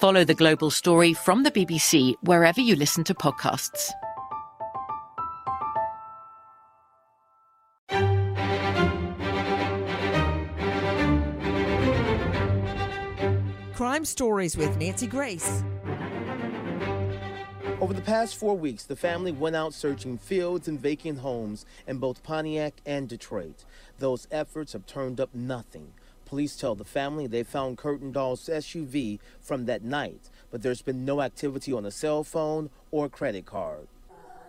Follow the global story from the BBC wherever you listen to podcasts. Crime Stories with Nancy Grace. Over the past four weeks, the family went out searching fields and vacant homes in both Pontiac and Detroit. Those efforts have turned up nothing. Police tell the family they found Curtin Doll's SUV from that night, but there's been no activity on a cell phone or credit card.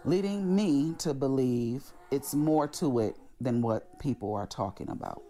Leading me to believe it's more to it than what people are talking about.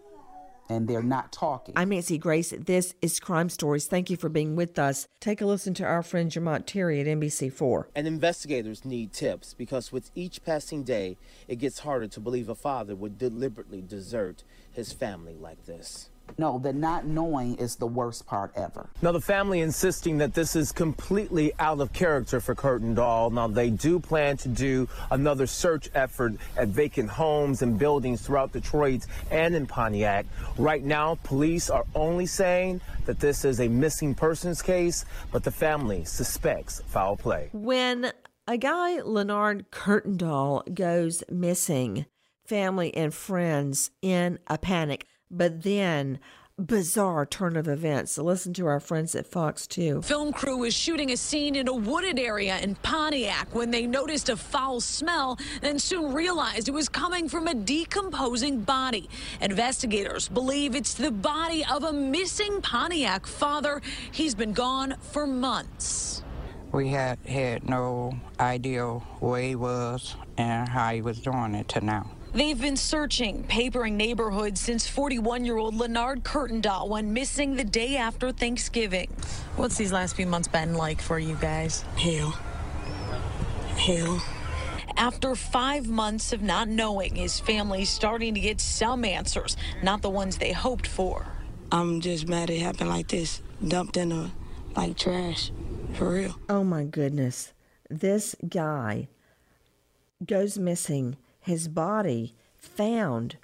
And they're not talking. I'm Nancy Grace. This is Crime Stories. Thank you for being with us. Take a listen to our friend Jamont Terry at NBC4. And investigators need tips because with each passing day, it gets harder to believe a father would deliberately desert his family like this. No, the not knowing is the worst part ever. Now, the family insisting that this is completely out of character for Curtin Doll. Now, they do plan to do another search effort at vacant homes and buildings throughout Detroit and in Pontiac. Right now, police are only saying that this is a missing persons case, but the family suspects foul play. When a guy, Leonard Kurtendahl, goes missing, family and friends in a panic but then bizarre turn of events. So listen to our friends at Fox 2. Film crew was shooting a scene in a wooded area in Pontiac when they noticed a foul smell and soon realized it was coming from a decomposing body. Investigators believe it's the body of a missing Pontiac father. He's been gone for months. We had had no idea where he was and how he was doing it to now. They've been searching papering neighborhoods since 41 year old Leonard Kurtendahl went missing the day after Thanksgiving. What's these last few months been like for you guys? Hell. Hell. After five months of not knowing, his family's starting to get some answers, not the ones they hoped for. I'm just mad it happened like this, dumped in a like trash, for real. Oh my goodness. This guy goes missing his body found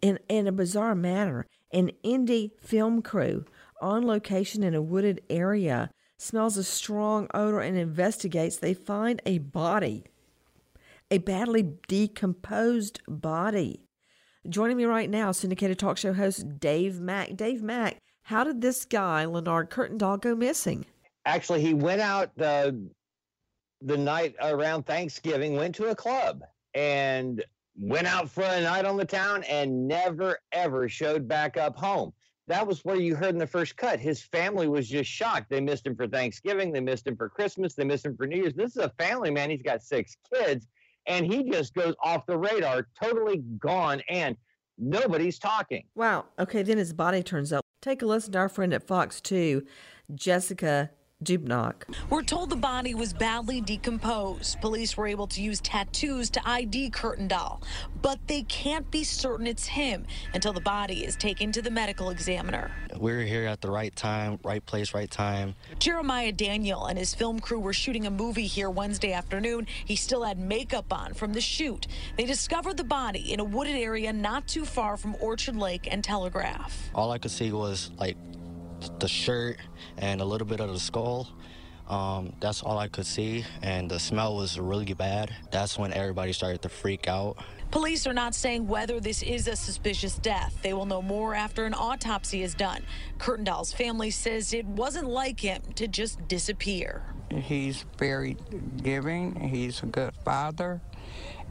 in, in a bizarre manner. An indie film crew on location in a wooded area smells a strong odor and investigates. They find a body, a badly decomposed body. Joining me right now, syndicated talk show host Dave Mack. Dave Mack, how did this guy, Leonard Kurtendahl, go missing? Actually, he went out the the night around Thanksgiving, went to a club, and went out for a night on the town and never ever showed back up home. That was where you heard in the first cut. His family was just shocked. They missed him for Thanksgiving, they missed him for Christmas, they missed him for New Year's. This is a family man. He's got six kids, and he just goes off the radar, totally gone, and nobody's talking. Wow. Okay, then his body turns up. Take a listen to our friend at Fox 2, Jessica Dupnack. We're told the body was badly decomposed. Police were able to use tattoos to ID Kurtendahl, but they can't be certain it's him until the body is taken to the medical examiner. We're here at the right time, right place, right time. Jeremiah Daniel and his film crew were shooting a movie here Wednesday afternoon. He still had makeup on from the shoot. They discovered the body in a wooded area not too far from Orchard Lake and Telegraph. All I could see was like the shirt and a little bit of the skull. Um, that's all I could see, and the smell was really bad. That's when everybody started to freak out. Police are not saying whether this is a suspicious death. They will know more after an autopsy is done. Kurtendahl's family says it wasn't like him to just disappear. He's very giving. He's a good father.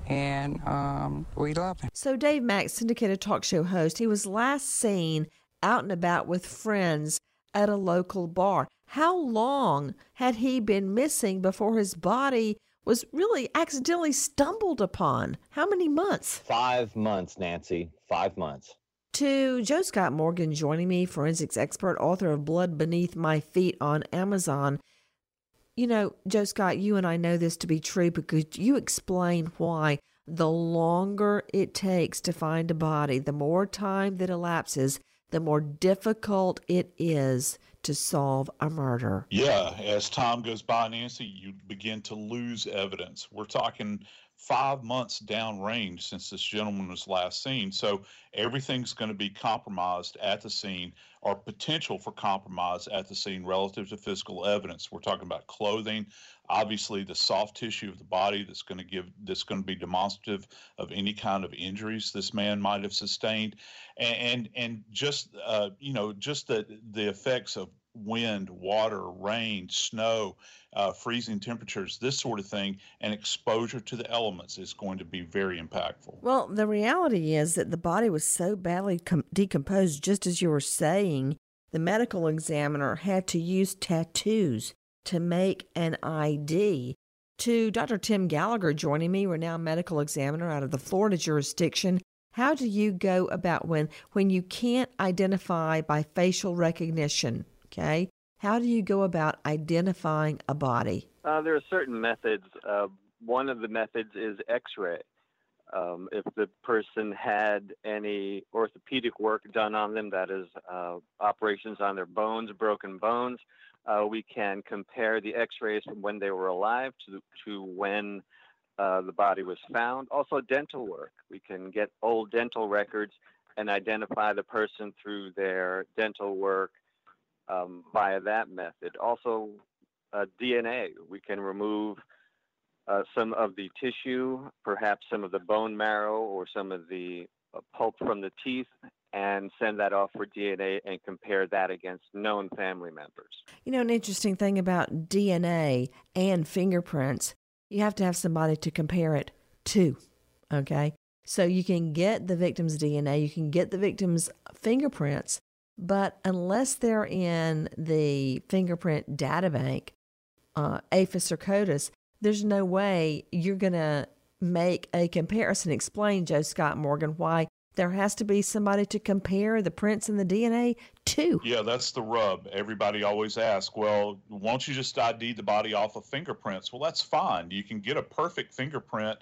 And um, we love him. So, Dave Mack, syndicated talk show host, he was last seen out and about with friends at a local bar. How long had he been missing before his body was really accidentally stumbled upon? How many months? Five months, Nancy. Five months. To Joe Scott Morgan joining me, forensics expert, author of Blood Beneath My Feet on Amazon. You know, Joe Scott, you and I know this to be true, but could you explain why the longer it takes to find a body, the more time that elapses, the more difficult it is to solve a murder. Yeah, as time goes by, Nancy, you begin to lose evidence. We're talking five months downrange since this gentleman was last seen. So everything's going to be compromised at the scene or potential for compromise at the scene relative to physical evidence. We're talking about clothing, obviously the soft tissue of the body that's going to give that's going to be demonstrative of any kind of injuries this man might have sustained and and, and just uh, you know just the the effects of wind, water, rain, snow, uh, freezing temperatures, this sort of thing, and exposure to the elements is going to be very impactful. Well, the reality is that the body was so badly com- decomposed, just as you were saying, the medical examiner had to use tattoos to make an ID. To Dr. Tim Gallagher joining me, renowned medical examiner out of the Florida jurisdiction. How do you go about when when you can't identify by facial recognition? Okay, how do you go about identifying a body? Uh, there are certain methods. Uh, one of the methods is X-ray. Um, if the person had any orthopedic work done on them, that is, uh, operations on their bones, broken bones, uh, we can compare the x-rays from when they were alive to, to when uh, the body was found. Also, dental work. We can get old dental records and identify the person through their dental work um, via that method. Also, uh, DNA. We can remove uh, some of the tissue, perhaps some of the bone marrow or some of the uh, pulp from the teeth, and send that off for DNA and compare that against known family members. You know, an interesting thing about DNA and fingerprints, you have to have somebody to compare it to. Okay. So you can get the victim's DNA, you can get the victim's fingerprints, but unless they're in the fingerprint data bank, uh, AFIS or CODIS, there's no way you're going to make a comparison. Explain, Joe Scott Morgan, why there has to be somebody to compare the prints and the DNA to. Yeah, that's the rub. Everybody always asks, well, won't you just ID the body off of fingerprints? Well, that's fine. You can get a perfect fingerprint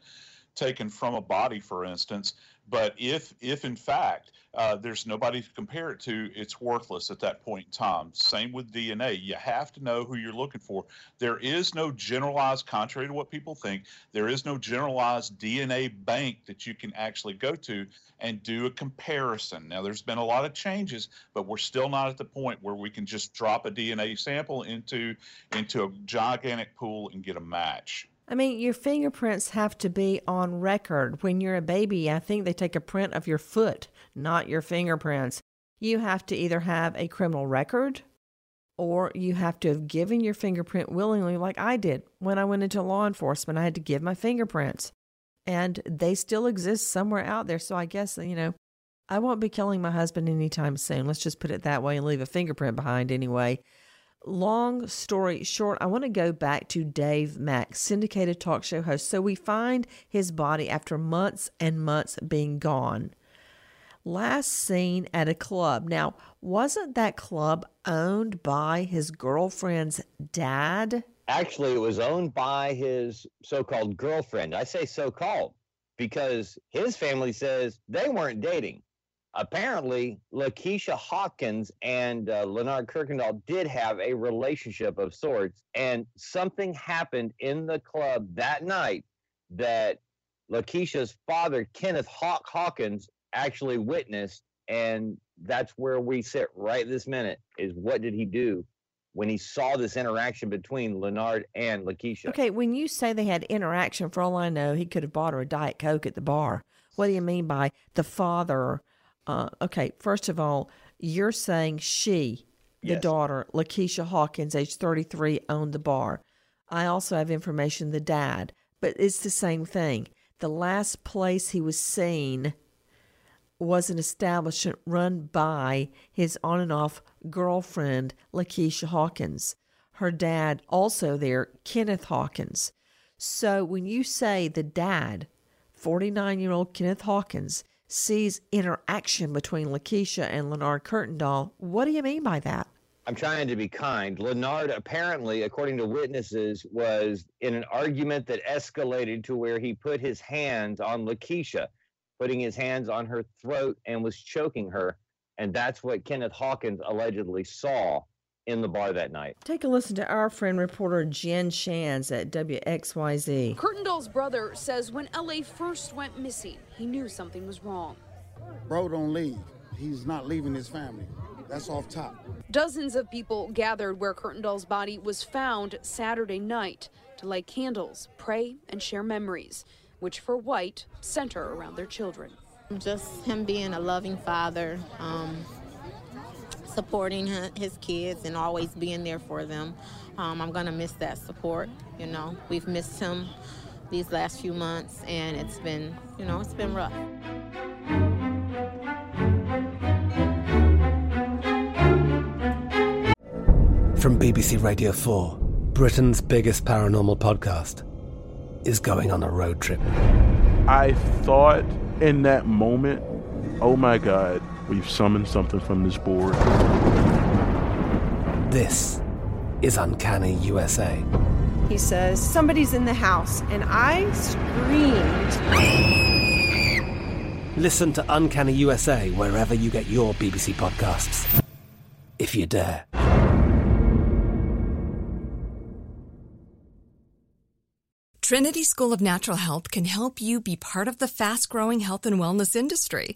taken from a body, for instance. But if, if in fact uh, there's nobody to compare it to, it's worthless at that point in time. Same with DNA. You have to know who you're looking for. There is no generalized, contrary to what people think, there is no generalized DNA bank that you can actually go to and do a comparison. Now, there's been a lot of changes, but we're still not at the point where we can just drop a DNA sample into into a gigantic pool and get a match. I mean, your fingerprints have to be on record. When you're a baby, I think they take a print of your foot, not your fingerprints. You have to either have a criminal record or you have to have given your fingerprint willingly, like I did when I went into law enforcement. I had to give my fingerprints, and they still exist somewhere out there. So I guess, you know, I won't be killing my husband anytime soon. Let's just put it that way and leave a fingerprint behind anyway long story short, I want to go back to Dave Mack, syndicated talk show host. So we find his body after months and months being gone. Last seen at a club. Now, wasn't that club owned by his girlfriend's dad? Actually, it was owned by his so called girlfriend. I say so called because his family says they weren't dating apparently Lakeisha Hawkins and uh, Leonard Kirkendall did have a relationship of sorts, and something happened in the club that night that Lakeisha's father, Kenneth Hawk Hawkins, actually witnessed, and that's where we sit right this minute. Is what did he do when he saw this interaction between Leonard and Lakeisha. Okay, when you say they had interaction, for all I know, he could have bought her a Diet Coke at the bar. What do you mean by the father? Uh, okay, first of all, you're saying she, the Yes. daughter, Lakeisha Hawkins, age 33, owned the bar. I also have information the dad, but it's the same thing. The last place he was seen was an establishment run by his on and off girlfriend, Lakeisha Hawkins. Her dad, also there, Kenneth Hawkins. So when you say the dad, 49 year old Kenneth Hawkins, sees interaction between Lakeisha and Leonard Kurtendahl, what do you mean by that? I'm trying to be kind. Leonard apparently, according to witnesses, was in an argument that escalated to where he put his hands on Lakeisha, putting his hands on her throat and was choking her. And that's what Kenneth Hawkins allegedly saw in the bar that night. Take a listen to our friend reporter Jenn Schanz at WXYZ. Kurtendahl's brother says when LA first went missing, he knew something was wrong. Bro don't leave. He's not leaving his family. That's off top. Dozens of people gathered where Kurtendahl's body was found Saturday night to light candles, pray, and share memories, which for White center around their children. Just him being a loving father, um, supporting his kids, and always being there for them. Um, I'm gonna miss that support. You know, we've missed him these last few months, and it's been, you know, it's been rough. From BBC Radio 4, Britain's biggest paranormal podcast is going on a road trip. I thought in that moment, oh my God, we've summoned something from this board. This is Uncanny USA. He says, Somebody's in the house, and I screamed. Listen to Uncanny USA wherever you get your BBC podcasts, if you dare. Trinity School of Natural Health can help you be part of the fast growing health and wellness industry.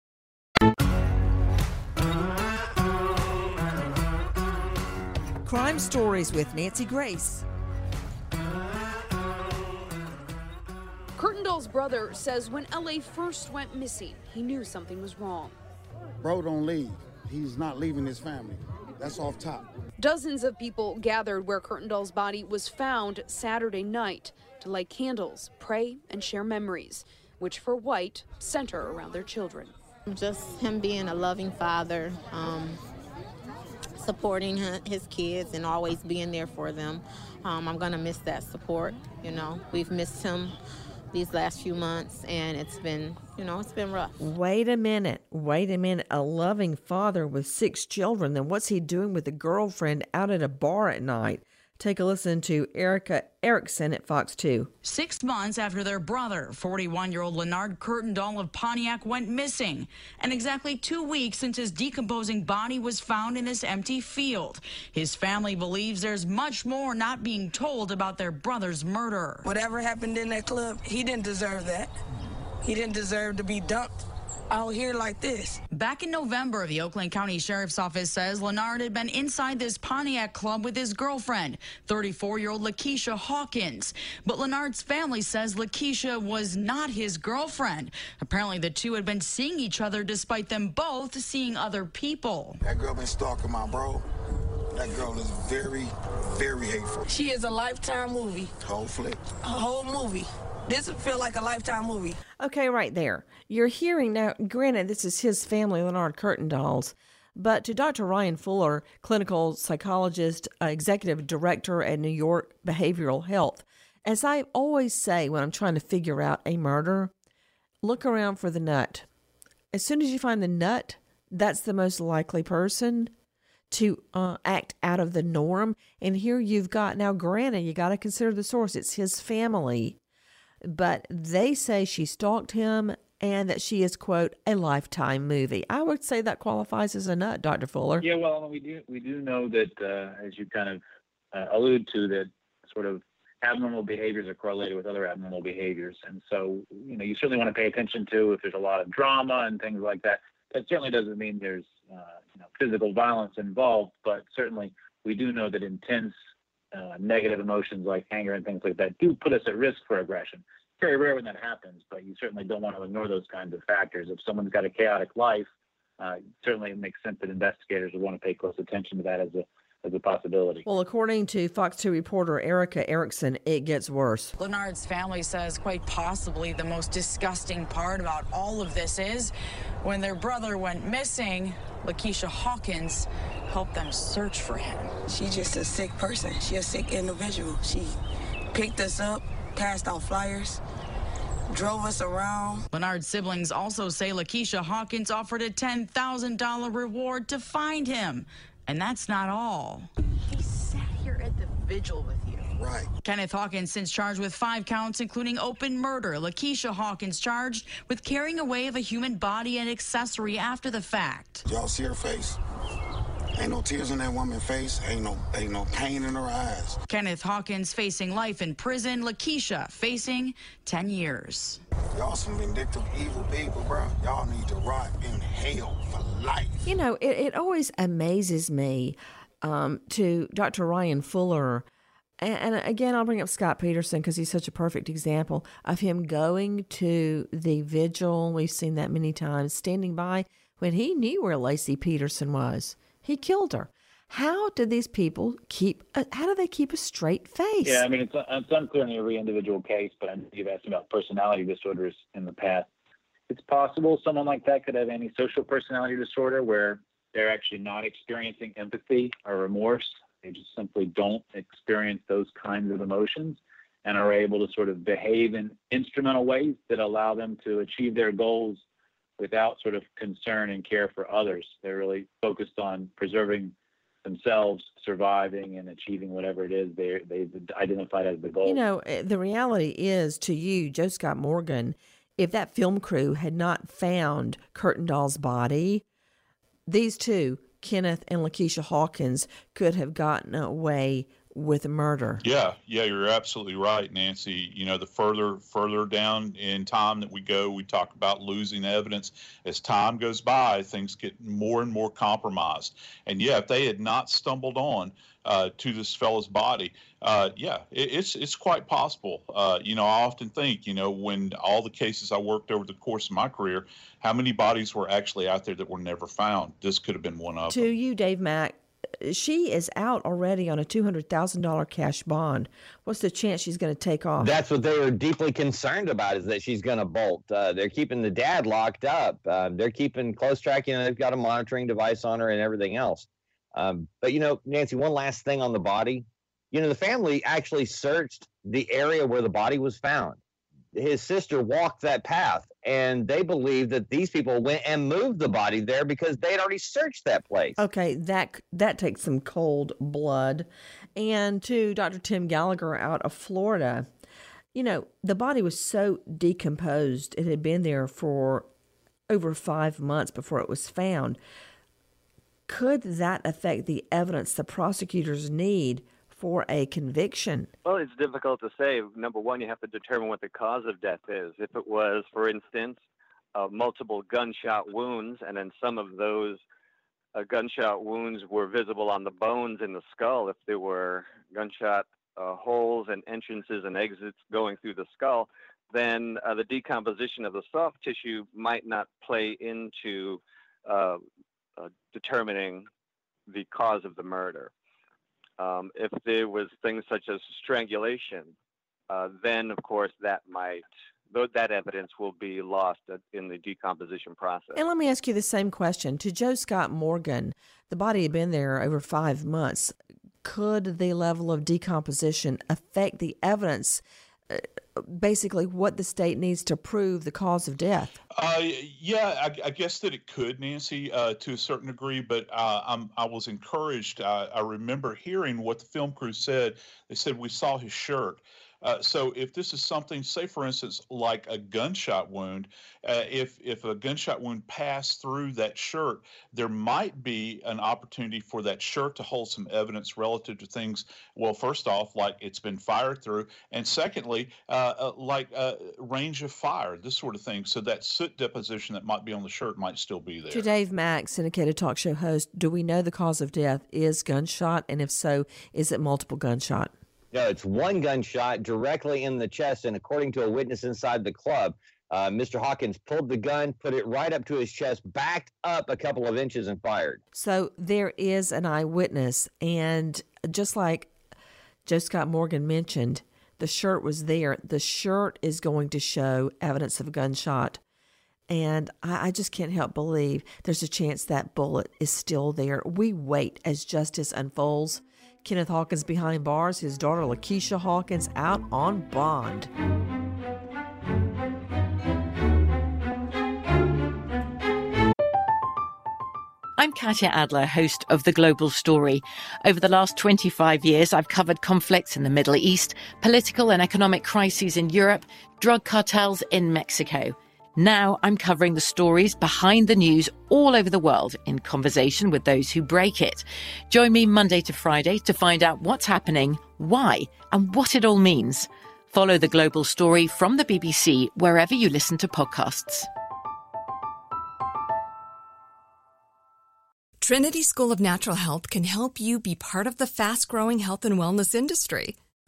Crime Stories with Nancy Grace. Kurtendahl's brother says when LA first went missing, he knew something was wrong. Bro don't leave. He's not leaving his family. That's off top. Dozens of people gathered where Kurtendahl's body was found Saturday night to light candles, pray, and share memories, which for White center around their children. Just him being a loving father, um, supporting his kids, and always being there for them. Um, I'm gonna miss that support. You know, we've missed him these last few months, and it's been, you know, it's been rough. Wait a minute. Wait a minute. A loving father with six children. Then what's he doing with a girlfriend out at a bar at night? Take a listen to Erica Erickson at Fox 2. Six months after their brother, 41 year old Leonard Kurtendahl of Pontiac, went missing, and exactly two weeks since his decomposing body was found in this empty field. His family believes there's much more not being told about their brother's murder. Whatever happened in that club, he didn't deserve that. He didn't deserve to be dumped out here like this. Back in November, the Oakland County Sheriff's Office says Leonard had been inside this Pontiac club with his girlfriend, 34 year old Lakeisha Hawkins. But Leonard's family says Lakeisha was not his girlfriend. Apparently, the two had been seeing each other despite them both seeing other people. That girl been stalking my bro. That girl is very, very hateful. She is a lifetime movie, Whole flick. a whole movie. This would feel like a lifetime movie. Okay, right there. You're hearing now, granted, this is his family, Leonard Kurtendahl's, but to Dr. Ryan Fuller, clinical psychologist, uh, executive director at New York Behavioral Health, as I always say when I'm trying to figure out a murder, look around for the nut. As soon as you find the nut, that's the most likely person to uh, act out of the norm. And here you've got, now granted, you got to consider the source. It's his family. But they say she stalked him and that she is quote a lifetime movie. I would say that qualifies as a nut, Dr. Fuller. Yeah, well, we do we do know that uh, as you kind of uh, allude to that sort of abnormal behaviors are correlated with other abnormal behaviors, and so you know you certainly want to pay attention to if there's a lot of drama and things like that. That certainly doesn't mean there's uh, you know, physical violence involved, but certainly we do know that intense uh, negative emotions like anger and things like that do put us at risk for aggression very rare when that happens, but you certainly don't want to ignore those kinds of factors. If someone's got a chaotic life, uh, certainly it makes sense that investigators would want to pay close attention to that as a as a possibility. Well, according to Fox 2 reporter Erica Erickson, it gets worse. Leonard's family says quite possibly the most disgusting part about all of this is when their brother went missing, Lakeisha Hawkins helped them search for him. She's just a sick person. She's a sick individual. She picked us up, passed out flyers, drove us around. Leonard's siblings also say Lakeisha Hawkins offered a $10,000 reward to find him. And that's not all. He sat here at the vigil with you. Right. Kenneth Hawkins since charged with five counts, including open murder. Lakeisha Hawkins charged with carrying away of a human body and accessory after the fact. Y'all see her face? Ain't no tears in that woman's face. Ain't no ain't no pain in her eyes. Kenneth Hawkins facing life in prison. Lakeisha facing 10 years. Y'all some vindictive, evil people, bro. Y'all need to rot in hell for life. You know, it, it always amazes me um, to Dr. Ryan Fuller. And, and again, I'll bring up Scott Peterson because he's such a perfect example of him going to the vigil. We've seen that many times, standing by when he knew where Laci Peterson was. He killed her. How do these people keep? How do they keep a straight face? Yeah, I mean it's, it's unclear in every individual case, but you've asked about personality disorders in the past. It's possible someone like that could have antisocial personality disorder where they're actually not experiencing empathy or remorse. They just simply don't experience those kinds of emotions and are able to sort of behave in instrumental ways that allow them to achieve their goals without sort of concern and care for others. They're really focused on preserving themselves, surviving, and achieving whatever it is they they've identified as the goal. You know, eh, the reality is to you, Joe Scott Morgan, if that film crew had not found Curtin Doll's body, these two, Kenneth and Lakeisha Hawkins, could have gotten away with murder. Yeah, yeah, you're absolutely right, Nancy. You know, the further further down in time that we go, we talk about losing evidence. As time goes by, things get more and more compromised. And yeah, if they had not stumbled on uh, to this fellow's body, uh, yeah, it, it's it's quite possible. Uh, you know, I often think, you know, when all the cases I worked over the course of my career, how many bodies were actually out there that were never found? This could have been one of to them. To you, Dave Mack, she is out already on a two hundred thousand dollar cash bond. What's the chance she's going to take off? That's what they were deeply concerned about is that she's going to bolt. Uh, they're keeping the dad locked up. Uh, they're keeping close tracking. They've got a monitoring device on her and everything else. Um, but you know, Nancy, one last thing on the body. You know, the family actually searched the area where the body was found. His sister walked that path and they believe that these people went and moved the body there because they had already searched that place. Okay, that that takes some cold blood. And to Dr. Tim Gallagher out of Florida, you know, the body was so decomposed; it had been there for over five months before it was found. Could that affect the evidence the prosecutors need for a conviction? Well, it's difficult to say. Number one, you have to determine what the cause of death is. If it was, for instance, uh, multiple gunshot wounds, and then some of those uh, gunshot wounds were visible on the bones in the skull, if there were gunshot uh, holes and entrances and exits going through the skull, then uh, the decomposition of the soft tissue might not play into uh, uh, determining the cause of the murder. Um, if there was things such as strangulation, uh, then of course that might that evidence will be lost in the decomposition process. And let me ask you the same question to Joe Scott Morgan. The body had been there over five months. Could the level of decomposition affect the evidence basically what the state needs to prove the cause of death. Uh, yeah, I, I, guess that it could, Nancy, uh, to a certain degree. But uh, i was encouraged. I remember hearing what the film crew said. They said we saw his shirt. Uh, so if this is something, say for instance, like a gunshot wound, uh, if if a gunshot wound passed through that shirt, there might be an opportunity for that shirt to hold some evidence relative to things. Well, first off, like it's been fired through, and secondly, uh, uh like uh, range of fire, this sort of thing. So that soot deposition that might be on the shirt might still be there. To Dave Mack, syndicated talk show host, do we know the cause of death is gunshot, and if so, is it multiple gunshot? No, it's one gunshot directly in the chest. And according to a witness inside the club, uh, Mr. Hawkins pulled the gun, put it right up to his chest, backed up a couple of inches, and fired. So there is an eyewitness. And just like Joe Scott Morgan mentioned, the shirt was there. The shirt is going to show evidence of a gunshot. And I, I just can't help believe there's a chance that bullet is still there. We wait as justice unfolds. Kenneth Hawkins behind bars, his daughter Lakeisha Hawkins out on bond. I'm Katya Adler, host of The Global Story. Over the last 25 years, I've covered conflicts in the Middle East, political and economic crises in Europe, drug cartels in Mexico. Now I'm covering the stories behind the news all over the world in conversation with those who break it. Join me Monday to Friday to find out what's happening, why, and what it all means. Follow the global story from the BBC wherever you listen to podcasts. Trinity School of Natural Health can help you be part of the fast growing health and wellness industry.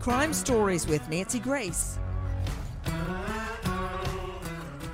Crime Stories with Nancy Grace.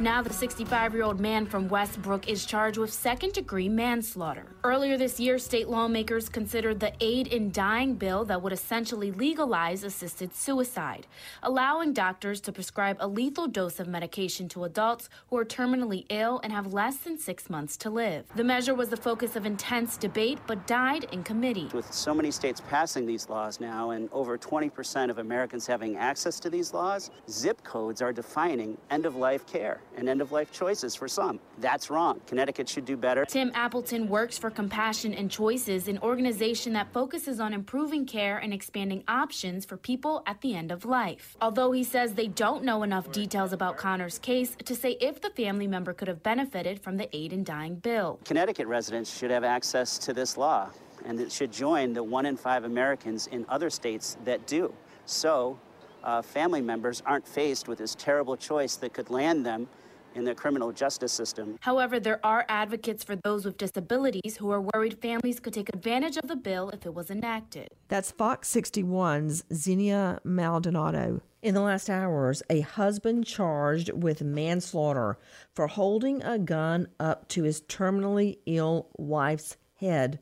Now, the 65 year old man from Westbrook is charged with second degree manslaughter. Earlier this year, state lawmakers considered the Aid in Dying bill that would essentially legalize assisted suicide, allowing doctors to prescribe a lethal dose of medication to adults who are terminally ill and have less than six months to live. The measure was the focus of intense debate but died in committee. With so many states passing these laws now and over 20% of Americans having access to these laws, zip codes are defining end of life care and end of life choices for some. That's wrong. Connecticut should do better. Tim Appleton works for Compassion and Choices, an organization that focuses on improving care and expanding options for people at the end of life. Although he says they don't know enough details about Connor's case to say if the family member could have benefited from the aid in dying bill. Connecticut residents should have access to this law, and it should join the one in five Americans in other states that do. So, uh, family members aren't faced with this terrible choice that could land them in the criminal justice system. However, there are advocates for those with disabilities who are worried families could take advantage of the bill if it was enacted. That's Fox 61's Xenia Maldonado. In the last hours, a husband charged with manslaughter for holding a gun up to his terminally ill wife's head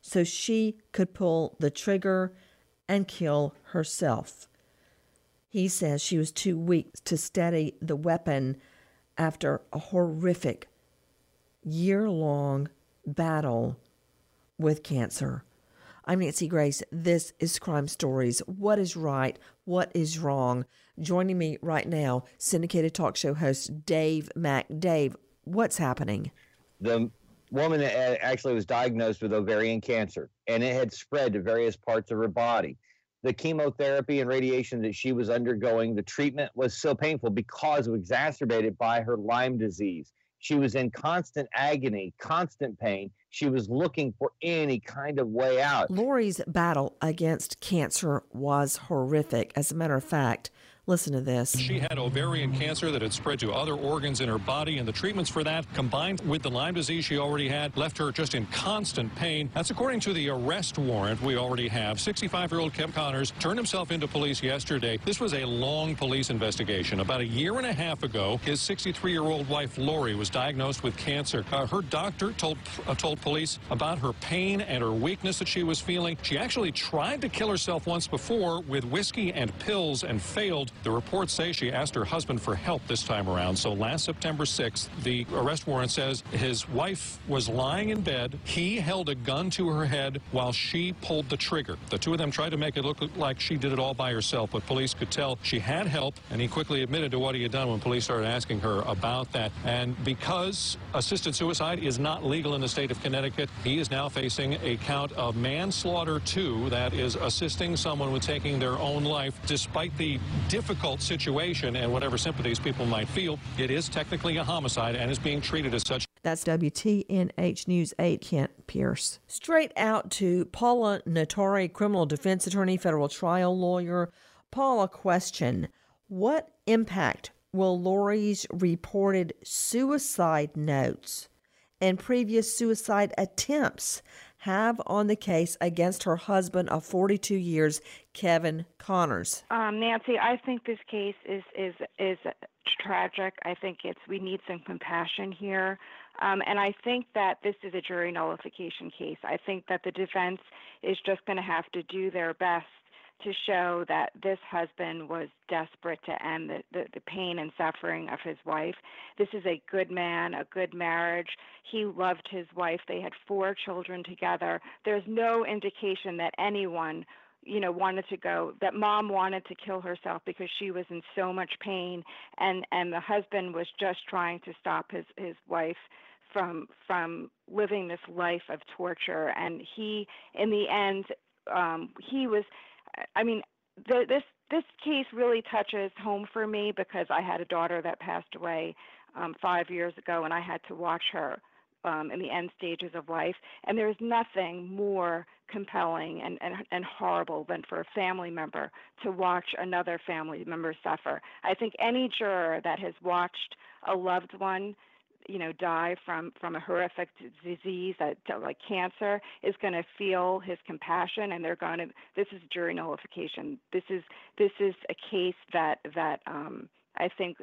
so she could pull the trigger and kill herself. He says she was too weak to steady the weapon after a horrific year long battle with cancer. I'm Nancy Grace. This is Crime Stories. What is right? What is wrong? Joining me right now, syndicated talk show host Dave Mack. Dave, what's happening? The woman uh, actually was diagnosed with ovarian cancer and it had spread to various parts of her body the chemotherapy and radiation that she was undergoing, the treatment was so painful because it was exacerbated by her Lyme disease. She was in constant agony, constant pain. She was looking for any kind of way out. Lori's battle against cancer was horrific. As a matter of fact, Listen to this. She had ovarian cancer that had spread to other organs in her body, and the treatments for that, combined with the Lyme disease she already had, left her just in constant pain. That's according to the arrest warrant we already have. 65 year old Kevin Connors turned himself into police yesterday. This was a long police investigation. About a year and a half ago, his 63 year old wife, Lori, was diagnosed with cancer. Uh, her doctor told, uh, told police about her pain and her weakness that she was feeling. She actually tried to kill herself once before with whiskey and pills and failed. The reports say she asked her husband for help this time around. So last September 6th, the arrest warrant says his wife was lying in bed. He held a gun to her head while she pulled the trigger. The two of them tried to make it look like she did it all by herself, but police could tell she had help, and he quickly admitted to what he had done when police started asking her about that. And because assisted suicide is not legal in the state of Connecticut, he is now facing a count of manslaughter, too, that is assisting someone with taking their own life. Despite the difficult situation and whatever sympathies people might feel, it is technically a homicide and is being treated as such. That's WTNH News 8, Kent Pierce. Straight out to Paula Notari, criminal defense attorney, federal trial lawyer. Paula, question What impact will Lori's reported suicide notes and previous suicide attempts have on the case against her husband of 42 years, Kevin Connors? Um, Nancy, I think this case is is is tragic. I think it's we need some compassion here. Um, and I think that this is a jury nullification case. I think that the defense is just going to have to do their best to show that this husband was desperate to end the, the, the, pain and suffering of his wife. This is a good man, a good marriage. He loved his wife. They had four children together. There's no indication that anyone you know wanted to go that mom wanted to kill herself because she was in so much pain and and the husband was just trying to stop his his wife from from living this life of torture and he in the end um he was I mean, the, this this case really touches home for me because I had a daughter that passed away um, five years ago, and I had to watch her um, in the end stages of life. And there's nothing more compelling and, and, and horrible than for a family member to watch another family member suffer. I think any juror that has watched a loved one you know die from from a horrific disease that like cancer is going to feel his compassion and they're going to this is jury nullification. This is this is a case that that um i think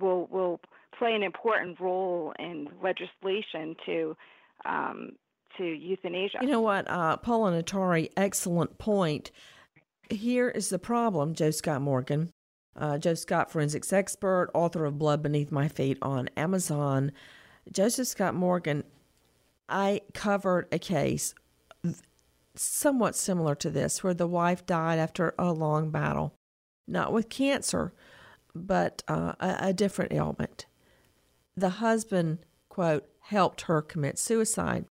will will play an important role in legislation to um to euthanasia. You know what? Uh paula notari excellent point. Here is the problem joe scott morgan uh, Joe Scott, forensics expert, author of Blood Beneath My Feet on Amazon. Joseph Scott Morgan, I covered a case somewhat similar to this where the wife died after a long battle, not with cancer, but uh, a, a different ailment. The husband, quote, helped her commit suicide.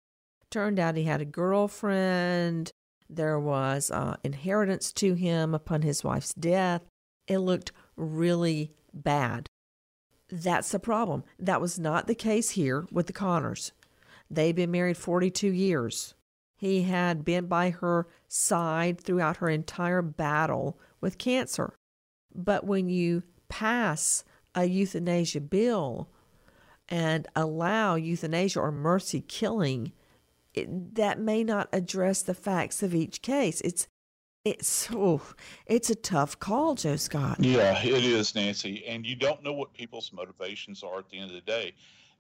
Turned out he had a girlfriend. There was uh, inheritance to him upon his wife's death. It looked really bad. That's the problem. That was not the case here with the Connors. They've been married 42 years. He had been by her side throughout her entire battle with cancer. But when you pass a euthanasia bill and allow euthanasia or mercy killing, it, that may not address the facts of each case. It's it's oh, it's a tough call, Joe Scott. Yeah, it is, Nancy. And you don't know what people's motivations are at the end of the day.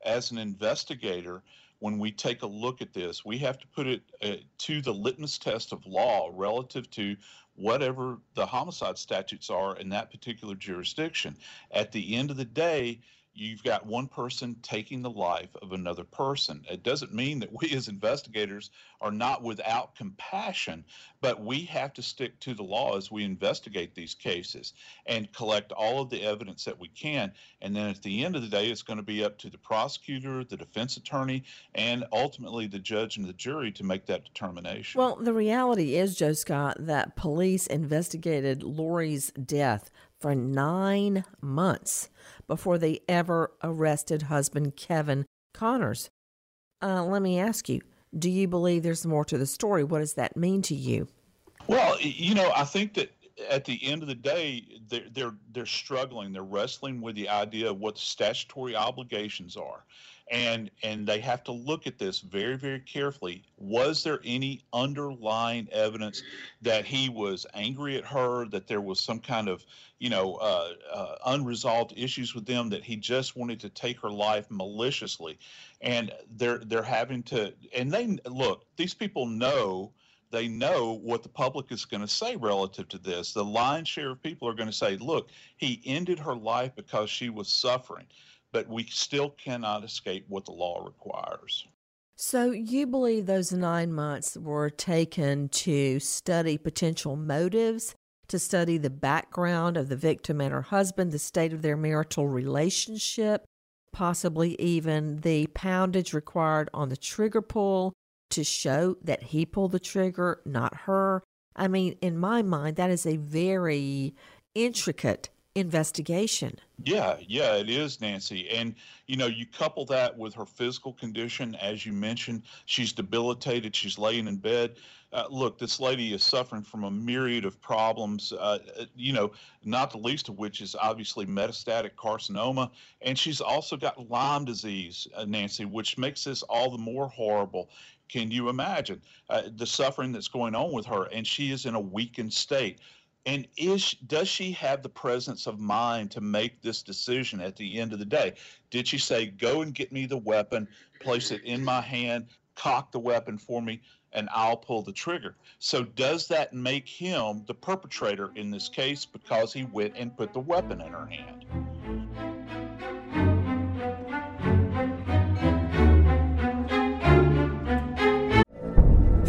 As an investigator, when we take a look at this, we have to put it uh, to the litmus test of law relative to whatever the homicide statutes are in that particular jurisdiction. At the end of the day, you've got one person taking the life of another person. It doesn't mean that we as investigators are not without compassion, but we have to stick to the law as we investigate these cases and collect all of the evidence that we can. And then at the end of the day, it's going to be up to the prosecutor, the defense attorney, and ultimately the judge and the jury to make that determination. Well, the reality is, Joe Scott, that police investigated Lori's death for nine months before they ever arrested husband Kevin Connors. Uh, let me ask you do you believe there's more to the story? What does that mean to you? Well, you know, I think that at the end of the day, they're they're they're struggling. They're wrestling with the idea of what the statutory obligations are and and they have to look at this very very carefully. Was there any underlying evidence that he was angry at her that there was some kind of you know uh, uh, unresolved issues with them that he just wanted to take her life maliciously? And they're they're having to and they look these people know they know what the public is going to say relative to this. The lion's share of people are going to say, look, he ended her life because she was suffering, but we still cannot escape what the law requires. So, you believe those nine months were taken to study potential motives, to study the background of the victim and her husband, the state of their marital relationship, possibly even the poundage required on the trigger pull to show that he pulled the trigger, not her. I mean, in my mind, that is a very intricate investigation. Yeah, yeah, it is, Nancy. And, you know, you couple that with her physical condition, as you mentioned, she's debilitated, she's laying in bed. Uh, look, this lady is suffering from a myriad of problems, uh, you know, not the least of which is obviously metastatic carcinoma. And she's also got Lyme disease, uh, Nancy, which makes this all the more horrible. Can you imagine uh, the suffering that's going on with her? And she is in a weakened state. And is does she have the presence of mind to make this decision at the end of the day? Did she say, "Go and get me the weapon, place it in my hand, cock the weapon for me, and I'll pull the trigger"? So does that make him the perpetrator in this case because he went and put the weapon in her hand?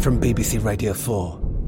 From BBC Radio 4,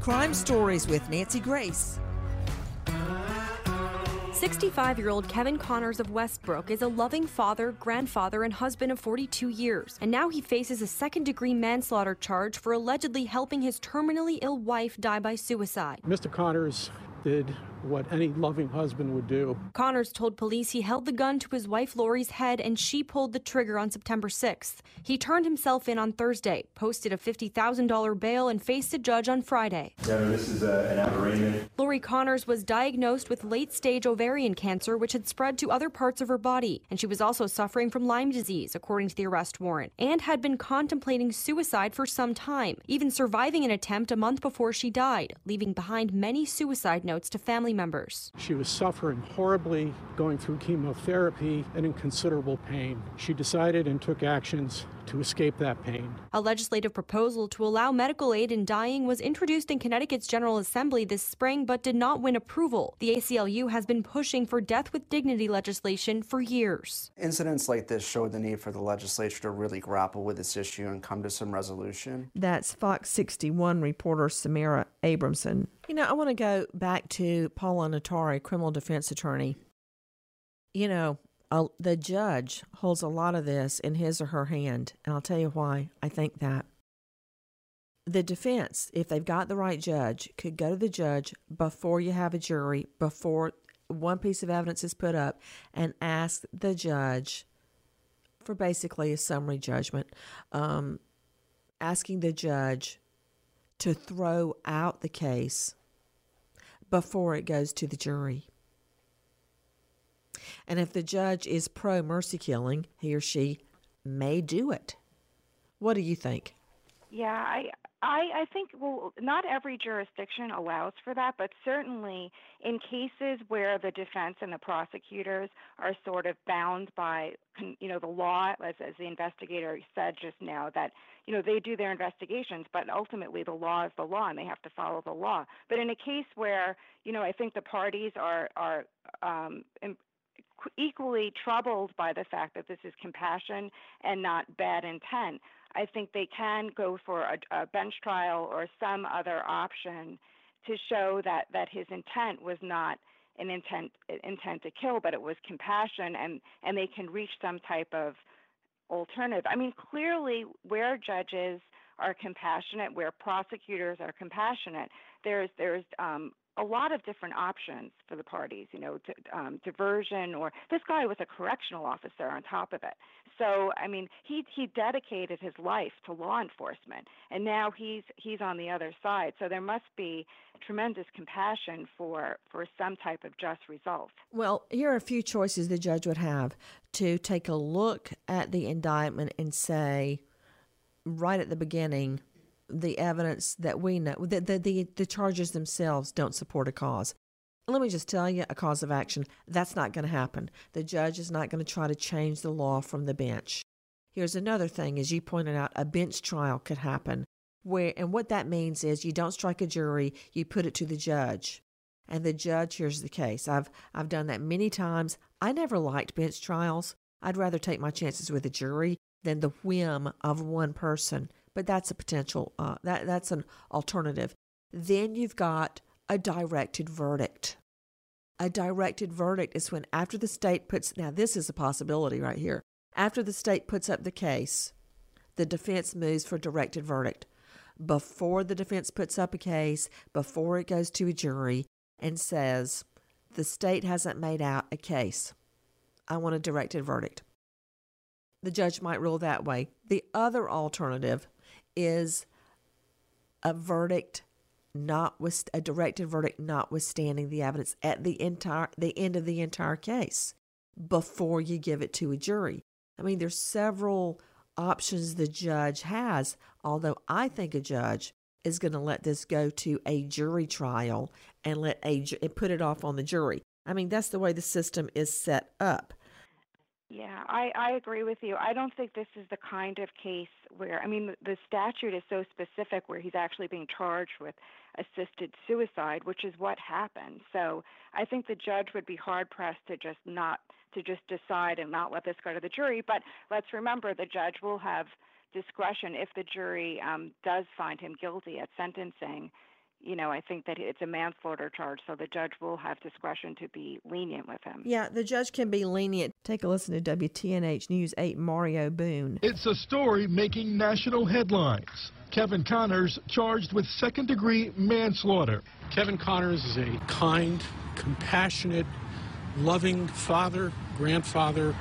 Crime Stories with Nancy Grace. 65 year old Kevin Connors of Westbrook is a loving father, grandfather, and husband of 42 years. And now he faces a second degree manslaughter charge for allegedly helping his terminally ill wife die by suicide. Mr. Connors did what any loving husband would do. Connors told police he held the gun to his wife Lori's head and she pulled the trigger on September 6th. He turned himself in on Thursday, posted a $50,000 bail, and faced a judge on Friday. Yeah, this is a, an aberration. Lori Connors was diagnosed with late stage ovarian cancer, which had spread to other parts of her body, and she was also suffering from Lyme disease, according to the arrest warrant, and had been contemplating suicide for some time, even surviving an attempt a month before she died, leaving behind many suicide notes to family members. She was suffering horribly, going through chemotherapy, and in considerable pain. She decided and took actions to escape that pain. A legislative proposal to allow medical aid in dying was introduced in Connecticut's General Assembly this spring but did not win approval. The ACLU has been pushing for death with dignity legislation for years. Incidents like this showed the need for the legislature to really grapple with this issue and come to some resolution. That's Fox 61 reporter Samara Abramson. You know, I want to go back to Paula Notari, criminal defense attorney. You know, uh, the judge holds a lot of this in his or her hand, and I'll tell you why I think that. The defense, if they've got the right judge, could go to the judge before you have a jury, before one piece of evidence is put up, and ask the judge for basically a summary judgment, um, asking the judge to throw out the case before it goes to the jury. And if the judge is pro mercy killing, he or she may do it. What do you think? Yeah, I, I, I think well, not every jurisdiction allows for that, but certainly in cases where the defense and the prosecutors are sort of bound by, you know, the law, as, as the investigator said just now, that you know they do their investigations, but ultimately the law is the law, and they have to follow the law. But in a case where you know I think the parties are are um, equally troubled by the fact that this is compassion and not bad intent. I think they can go for a, a bench trial or some other option to show that that his intent was not an intent intent to kill, but it was compassion, and and they can reach some type of alternative. I mean, clearly, where judges are compassionate, where prosecutors are compassionate, there's there's um, a lot of different options for the parties, you know, to, um, diversion or this guy was a correctional officer on top of it. So, I mean, he he dedicated his life to law enforcement, and now he's he's on the other side. So there must be tremendous compassion for for some type of just result. Well, here are a few choices the judge would have to take a look at the indictment and say, right at the beginning, the evidence that we know that the, the, the charges themselves don't support a cause. Let me just tell you a cause of action. That's not going to happen. The judge is not going to try to change the law from the bench. Here's another thing, as you pointed out, a bench trial could happen. Where and what that means is you don't strike a jury, you put it to the judge. And the judge hears the case. I've I've done that many times. I never liked bench trials. I'd rather take my chances with a jury than the whim of one person but that's a potential uh, that that's an alternative. Then you've got a directed verdict. A directed verdict is when after the state puts now this is a possibility right here. After the state puts up the case, the defense moves for directed verdict. Before the defense puts up a case, before it goes to a jury and says, the state hasn't made out a case. I want a directed verdict. The judge might rule that way. The other alternative is a verdict not with a directed verdict notwithstanding the evidence at the entire the end of the entire case before you give it to a jury. I mean there's several options the judge has, although I think a judge is going to let this go to a jury trial and let a and put it off on the jury. I mean that's the way the system is set up. Yeah, I, I agree with you. I don't think this is the kind of case where, I mean, the, statute is so specific where he's actually being charged with assisted suicide, which is what happened. So I think the judge would be hard pressed to just not, to just decide and not let this go to the jury. But let's remember the judge will have discretion if the jury um, does find him guilty at sentencing you know, I think that it's a manslaughter charge, so the judge will have discretion to be lenient with him. Yeah, the judge can be lenient. Take a listen to WTNH News 8 Mario Boone. It's a story making national headlines. Kevin Connors charged with second degree manslaughter. Kevin Connors is a kind, compassionate, loving father, grandfather,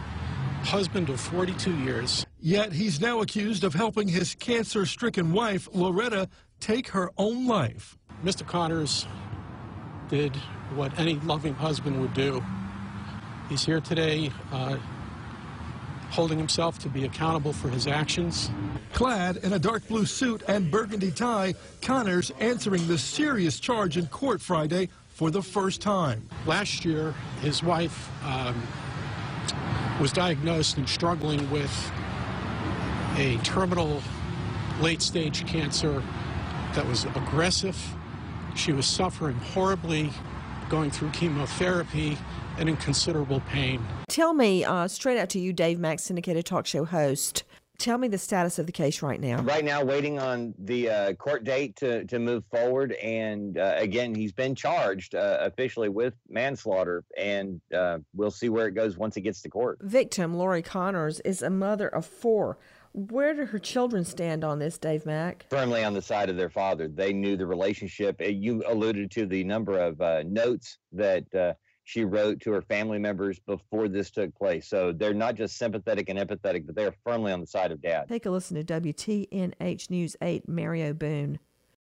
husband of 42 years. Yet he's now accused of helping his cancer stricken wife, Loretta, take her own life. Mr. Connors did what any loving husband would do. He's here today uh, holding himself to be accountable for his actions. Clad in a dark blue suit and burgundy tie, Connors answering the serious charge in court Friday for the first time. Last year, his wife um, was diagnosed and struggling with a terminal late stage cancer that was aggressive she was suffering horribly, going through chemotherapy, and in considerable pain. Tell me, uh, straight out to you, Dave Mack, syndicated talk show host. Tell me the status of the case right now. Right now, waiting on the uh, court date to, to move forward. And uh, again, he's been charged uh, officially with manslaughter, and uh, we'll see where it goes once it gets to court. Victim Lori Connors is a mother of four. Where do her children stand on this, Dave Mack? Firmly on the side of their father. They knew the relationship. Uh, you alluded to the number of uh, notes that uh, she wrote to her family members before this took place. So they're not just sympathetic and empathetic, but they're firmly on the side of dad. Take a listen to WTNH News 8, Mario Boone.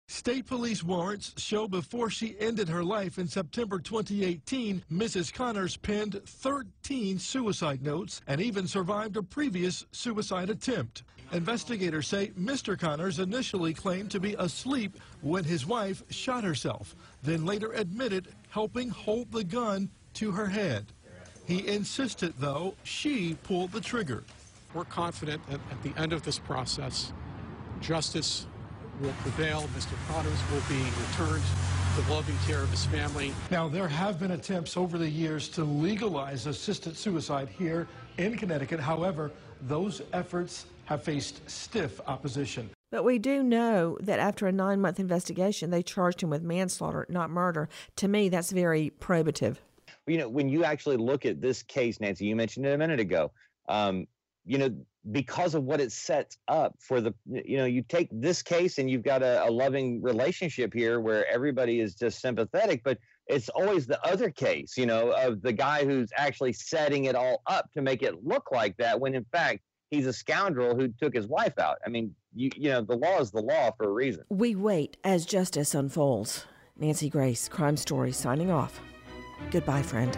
State police warrants show before she ended her life in September 2018, Mrs. Connors penned 13 suicide notes and even survived a previous suicide attempt. Investigators say Mr. Connors initially claimed to be asleep when his wife shot herself, then later admitted helping hold the gun to her head. He insisted, though, she pulled the trigger. We're confident that at the end of this process, justice will prevail. Mr. Connors will be returned to the loving care of his family. Now, there have been attempts over the years to legalize assisted suicide here in Connecticut. However, those efforts have faced stiff opposition. But we do know that after a nine month investigation, they charged him with manslaughter, not murder. To me, that's very probative. You know, when you actually look at this case, Nancy, you mentioned it a minute ago. Um, you know, because of what it sets up for the, you know, you take this case and you've got a, a loving relationship here where everybody is just sympathetic, but it's always the other case, you know, of the guy who's actually setting it all up to make it look like that when in fact he's a scoundrel who took his wife out. I mean, you, you know, the law is the law for a reason. We wait as justice unfolds. Nancy Grace, Crime Story, signing off. Goodbye, friend.